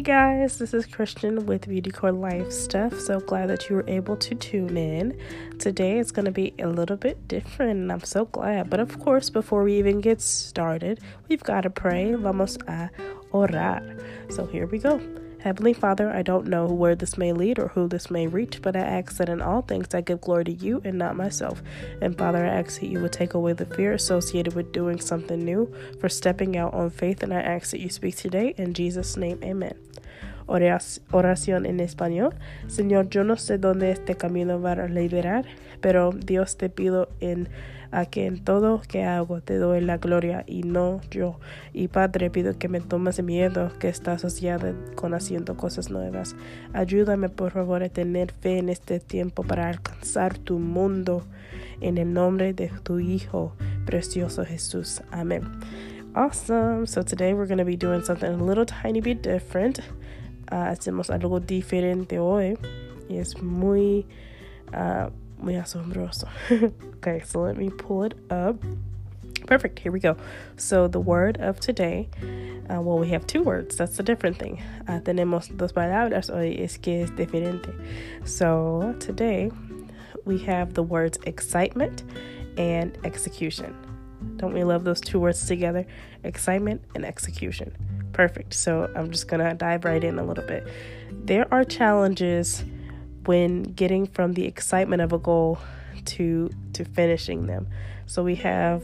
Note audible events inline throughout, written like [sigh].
Hey guys, this is Christian with Beauty Core Life Stuff. So glad that you were able to tune in. Today it's going to be a little bit different, and I'm so glad. But of course, before we even get started, we've got to pray. Vamos a orar. So here we go. Heavenly Father, I don't know where this may lead or who this may reach, but I ask that in all things I give glory to you and not myself. And Father, I ask that you would take away the fear associated with doing something new, for stepping out on faith, and I ask that you speak today. In Jesus' name, amen. Oración en español. Señor, yo no sé dónde este camino va a liderar, pero Dios te pido en a que en todo que hago te doy la gloria y no yo. Y Padre, pido que me tomes miedo que está asociado con haciendo cosas nuevas. Ayúdame por favor a tener fe en este tiempo para alcanzar tu mundo. En el nombre de tu Hijo, precioso Jesús. Amén. Awesome. So today we're going to be doing something a little tiny bit different. Uh, hacemos algo diferente hoy y es muy uh, muy asombroso. [laughs] okay, so let me pull it up. Perfect, here we go. So, the word of today, uh, well, we have two words. That's a different thing. Tenemos dos palabras hoy, es que es diferente. So, today we have the words excitement and execution. Don't we love those two words together? Excitement and execution. Perfect. So, I'm just going to dive right in a little bit. There are challenges when getting from the excitement of a goal to to finishing them. So we have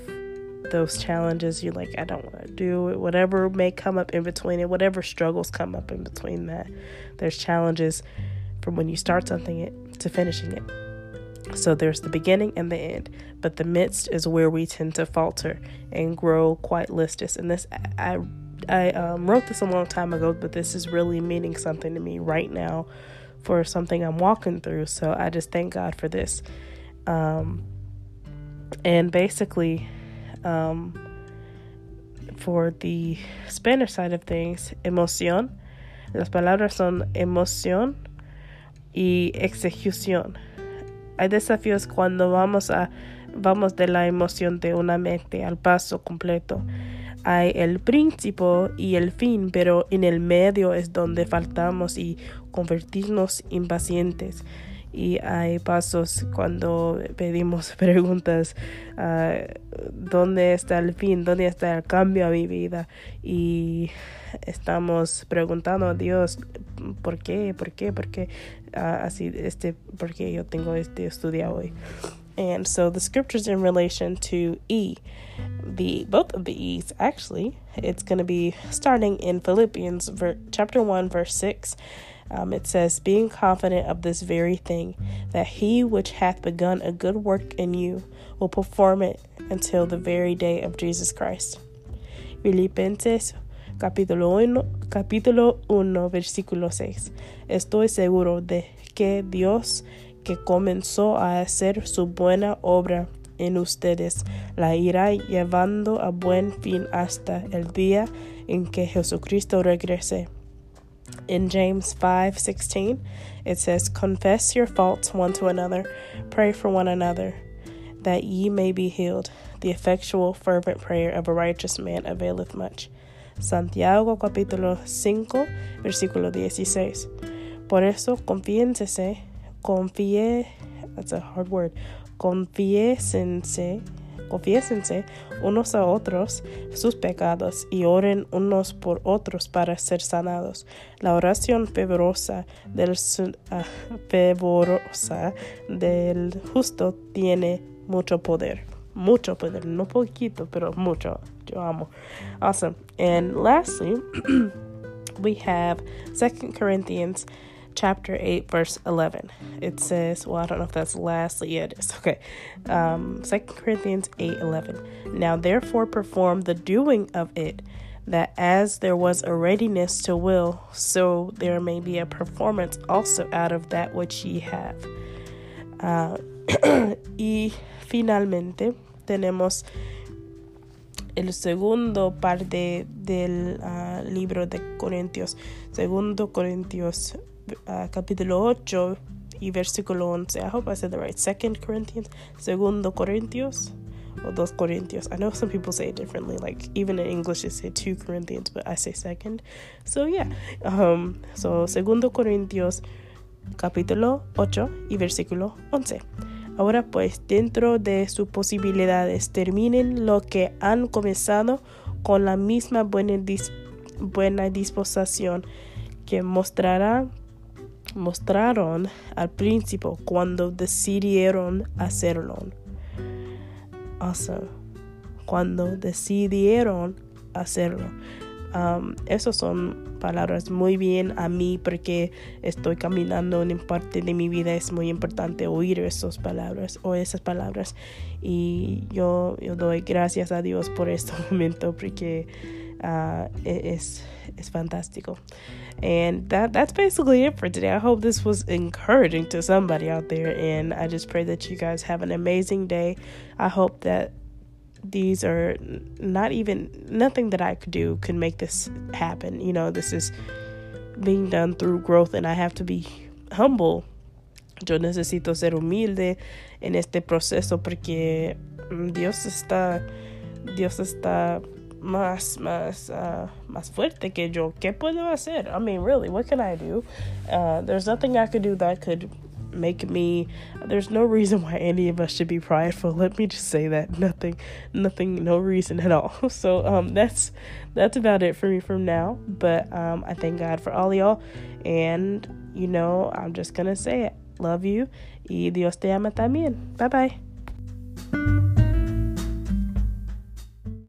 those challenges you're like I don't want to do it whatever may come up in between it whatever struggles come up in between that there's challenges from when you start something it to finishing it so there's the beginning and the end but the midst is where we tend to falter and grow quite listless and this I I um, wrote this a long time ago but this is really meaning something to me right now for something I'm walking through. So I just thank God for this. Um, and basically, um, for the Spanish side of things, emoción. Las palabras son emoción y ejecución. Hay desafíos cuando vamos a vamos de la emoción de una mente al paso completo hay el principio y el fin, pero en el medio es donde faltamos y convertirnos impacientes. Y hay pasos cuando pedimos [laughs] preguntas, uh, ¿dónde está el fin? ¿Dónde está el cambio a mi vida? Y estamos preguntando a Dios, ¿por qué? ¿Por qué? ¿Por qué? Uh, así, este, ¿por qué yo tengo este estudio hoy? And so the scriptures in relation to E, the both of the E's actually, it's going to be starting in Philippians ver, chapter 1 verse 6. Um, it says, Being confident of this very thing, that he which hath begun a good work in you will perform it until the very day of Jesus Christ. Filipenses capítulo 1, capítulo 1 versículo 6. Estoy seguro de que Dios que comenzó a hacer su buena obra en ustedes la irá llevando a buen fin hasta el día en que Jesucristo regrese. In James 5:16, it says, "Confess your faults one to another, pray for one another, that ye may be healed. The effectual fervent prayer of a righteous man availeth much." Santiago capítulo 5, versículo 16. Por eso, confiénsese confíe, that's a hard word, confiésense, confiésense unos a otros sus pecados y oren unos por otros para ser sanados. La oración fervorosa del, uh, fervorosa del justo tiene mucho poder. Mucho poder, no poquito, pero mucho. Yo amo. Awesome. And lastly, [clears throat] we have Second Corinthians chapter 8 verse 11 it says well i don't know if that's lastly yeah, it is. [laughs] Okay. Um 2 corinthians 8 11 now therefore perform the doing of it that as there was a readiness to will so there may be a performance also out of that which ye have. Uh, [clears throat] y finalmente tenemos el segundo parte del uh, libro de Corintios, segundo Corintios uh, capítulo 8 y versículo 11. I hope I said the right. Second Corinthians, Segundo Corintios Well, dos Corintios. I know some people say it differently. Like even in English, they say two Corinthians, but I say second. So yeah. Um, so segundo Corintios, capítulo 8 y versículo 11. Ahora pues, dentro de sus posibilidades, terminen lo que han comenzado con la misma buena, buena disposición que mostrará, mostraron al principio cuando decidieron hacerlo. Awesome. Cuando decidieron hacerlo. Um, esas son palabras muy bien a mí porque estoy caminando en parte de mi vida. Es muy importante oír esas palabras o esas palabras. Y yo, doy gracias a Dios por este [laughs] momento porque uh, es, es fantástico. And that that's basically it for today. I hope this was encouraging to somebody out there and I just pray that you guys have an amazing day. I hope that these are not even nothing that I could do could make this happen. You know, this is being done through growth and I have to be humble. Yo necesito ser humilde en este proceso porque mm, Dios está Dios está más más uh, más fuerte que yo. ¿Qué puedo hacer? I mean, really, what can I do? Uh, there's nothing I could do that could make me there's no reason why any of us should be prideful. Let me just say that. Nothing nothing no reason at all. [laughs] So um that's that's about it for me from now. But um i thank god for all y'all. And you know i'm just gonna say it. Love you. Y dios te ama también. Bye bye